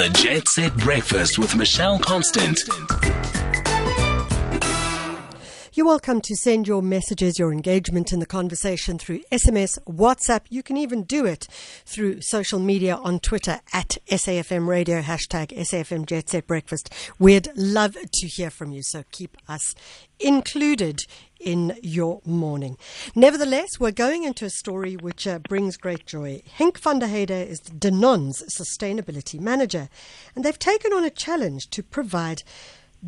The Jet Set Breakfast with Michelle Constant. You're welcome to send your messages, your engagement in the conversation through SMS, WhatsApp. You can even do it through social media on Twitter at SAFM Radio, hashtag SAFM Jet Set Breakfast. We'd love to hear from you, so keep us included in your morning. Nevertheless, we're going into a story which uh, brings great joy. Henk van der Heide is Danone's sustainability manager, and they've taken on a challenge to provide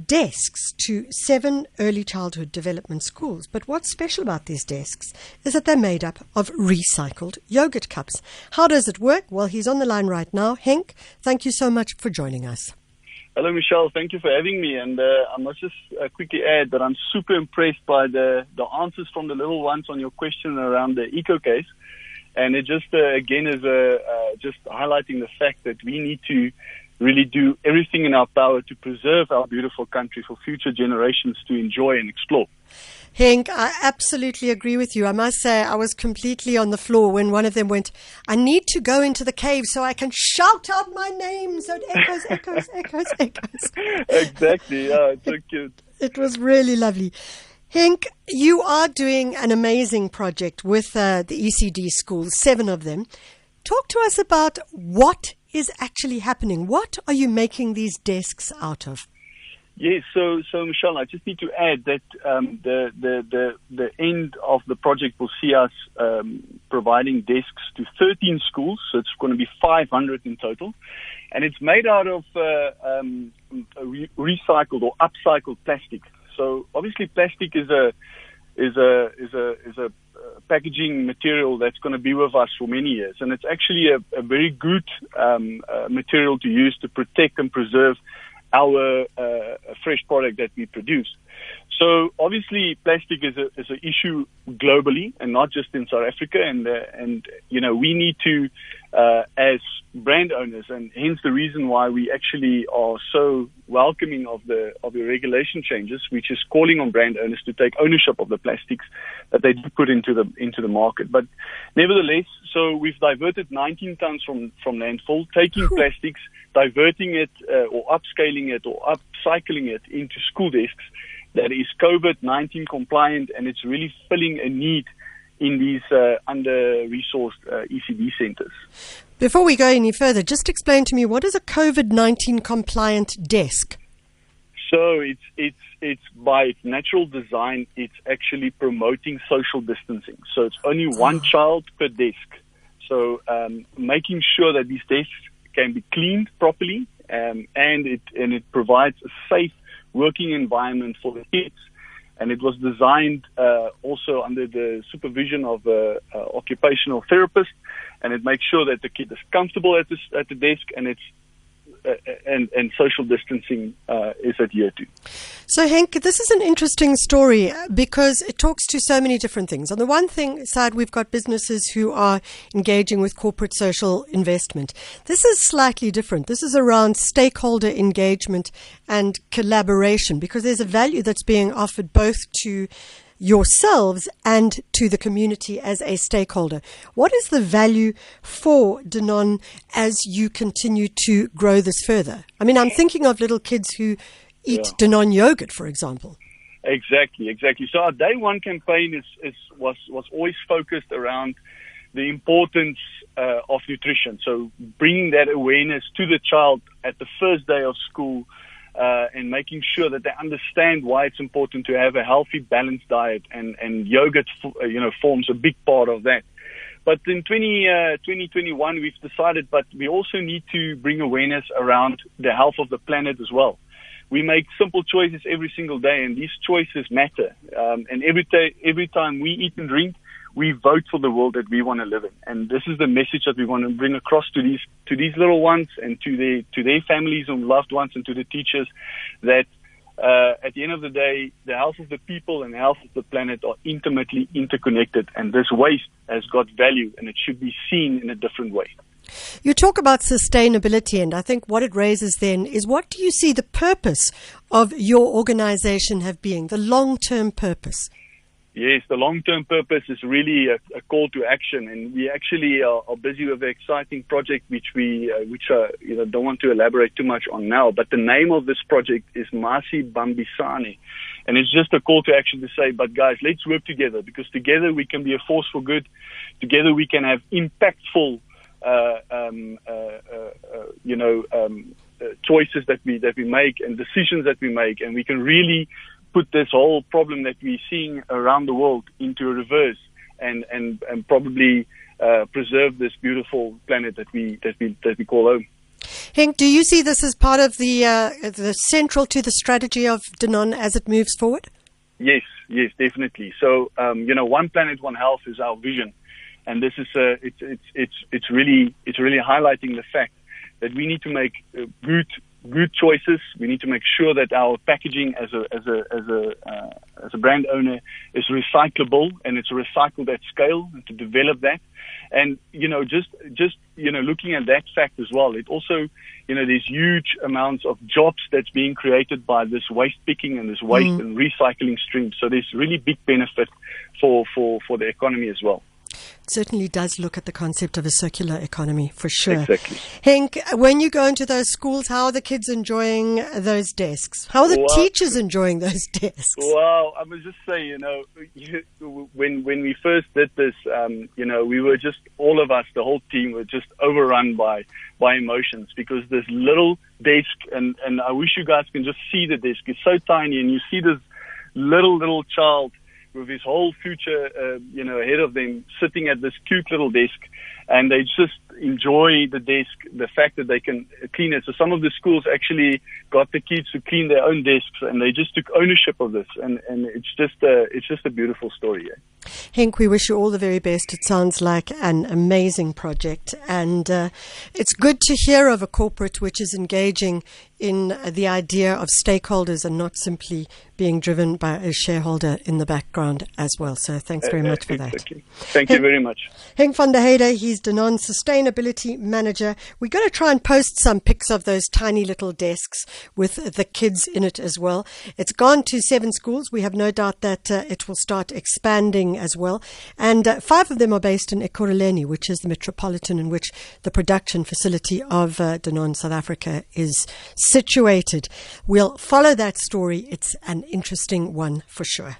desks to seven early childhood development schools. But what's special about these desks is that they're made up of recycled yogurt cups. How does it work? Well, he's on the line right now. Henk, thank you so much for joining us. Hello, Michelle. Thank you for having me. And uh, I must just uh, quickly add that I'm super impressed by the, the answers from the little ones on your question around the eco case. And it just, uh, again, is uh, uh, just highlighting the fact that we need to really do everything in our power to preserve our beautiful country for future generations to enjoy and explore. Henk, I absolutely agree with you. I must say, I was completely on the floor when one of them went, I need to go into the cave so I can shout out my name so it echoes, echoes, echoes, echoes. Exactly. Yeah, it's so cute. It was really lovely. Henk, you are doing an amazing project with uh, the ECD schools, seven of them. Talk to us about what is actually happening. What are you making these desks out of? Yes, so so Michelle, I just need to add that um, the, the the the end of the project will see us um, providing desks to 13 schools, so it's going to be 500 in total, and it's made out of uh, um, re- recycled or upcycled plastic. So obviously, plastic is a is a is a is a packaging material that's going to be with us for many years, and it's actually a, a very good um, uh, material to use to protect and preserve our uh, fresh product that we produce. So obviously, plastic is a is an issue globally and not just in South Africa. And uh, and you know we need to, uh, as brand owners, and hence the reason why we actually are so welcoming of the of the regulation changes, which is calling on brand owners to take ownership of the plastics that they do put into the into the market. But nevertheless, so we've diverted 19 tons from from landfill, taking plastics, diverting it uh, or upscaling it or upcycling it into school desks that is COVID-19 compliant and it's really filling a need in these uh, under-resourced uh, ECD centers. Before we go any further, just explain to me what is a COVID-19 compliant desk? So it's it's it's by its natural design, it's actually promoting social distancing. So it's only one oh. child per desk. So um, making sure that these desks can be cleaned properly, um, and it and it provides a safe working environment for the kids. And it was designed uh, also under the supervision of an occupational therapist, and it makes sure that the kid is comfortable at the, at the desk and it's and, and social distancing uh, is adhered to. So, Henk, this is an interesting story because it talks to so many different things. On the one thing side, we've got businesses who are engaging with corporate social investment. This is slightly different. This is around stakeholder engagement and collaboration because there's a value that's being offered both to yourselves and to the community as a stakeholder. What is the value for Danone as you continue to grow this further? I mean, I'm thinking of little kids who eat yeah. Danone yogurt, for example. Exactly, exactly. So our day one campaign is, is was was always focused around the importance uh, of nutrition. So bringing that awareness to the child at the first day of school uh, and making sure that they understand why it's important to have a healthy, balanced diet, and and yogurt, uh, you know, forms a big part of that. But in 20, uh, 2021, we've decided, but we also need to bring awareness around the health of the planet as well. We make simple choices every single day, and these choices matter. Um, and every day, every time we eat and drink, we vote for the world that we want to live in. And this is the message that we want to bring across to these to these little ones and to their to their families and loved ones and to the teachers that uh, at the end of the day, the health of the people and the health of the planet are intimately interconnected, and this waste has got value, and it should be seen in a different way. You talk about sustainability, and I think what it raises then is what do you see the purpose of your organization have being, the long term purpose? Yes, the long-term purpose is really a, a, call to action, and we actually are, are busy with an exciting project, which we, uh, which I, you know, don't want to elaborate too much on now. But the name of this project is Masi Bambisani, and it's just a call to action to say, but guys, let's work together because together we can be a force for good. Together we can have impactful, uh, um, uh, uh, uh you know, um, uh, choices that we that we make and decisions that we make, and we can really put this whole problem that we're seeing around the world into a reverse and, and, and probably uh, preserve this beautiful planet that we, that we, that we call home. Henk, do you see this as part of the, uh, the central to the strategy of Danone as it moves forward? Yes, yes, definitely. So, um, you know, one planet, one health is our vision, and this is uh, it's it's it's it's really it's really highlighting the fact that we need to make uh, good good choices. We need to make sure that our packaging as a as a as a uh, as a brand owner is recyclable and it's recycled at scale and to develop that. And you know, just just you know, looking at that fact as well, it also you know there's huge amounts of jobs that's being created by this waste picking and this waste mm. and recycling stream. So there's really big benefit for for for the economy as well certainly does look at the concept of a circular economy for sure. Exactly. Henk, when you go into those schools, how are the kids enjoying those desks? How are the well, teachers enjoying those desks? Well, I must just say, you know, you, when when we first did this, um, you know, we were just all of us, the whole team, were just overrun by by emotions because this little desk, and and I wish you guys can just see the desk. It's so tiny, and you see this little little child with his whole future, uh, you know, ahead of them, sitting at this cute little desk, and they just enjoy the desk, the fact that they can clean it. So some of the schools actually got the kids to clean their own desks, and they just took ownership of this, and and it's just a it's just a beautiful story. Yeah. Henk, we wish you all the very best. It sounds like an amazing project, and uh, it's good to hear of a corporate which is engaging in the idea of stakeholders and not simply being driven by a shareholder in the background as well. So thanks eh, very eh, much for that. Thank you Thank you very much. Henk van der Heide, he's Danone Manager. We're going to try and post some pics of those tiny little desks with the kids in it as well. It's gone to seven schools. We have no doubt that uh, it will start expanding as well. And uh, five of them are based in Ekurhuleni, which is the metropolitan in which the production facility of uh, Danone South Africa is situated. We'll follow that story. It's an interesting one for sure.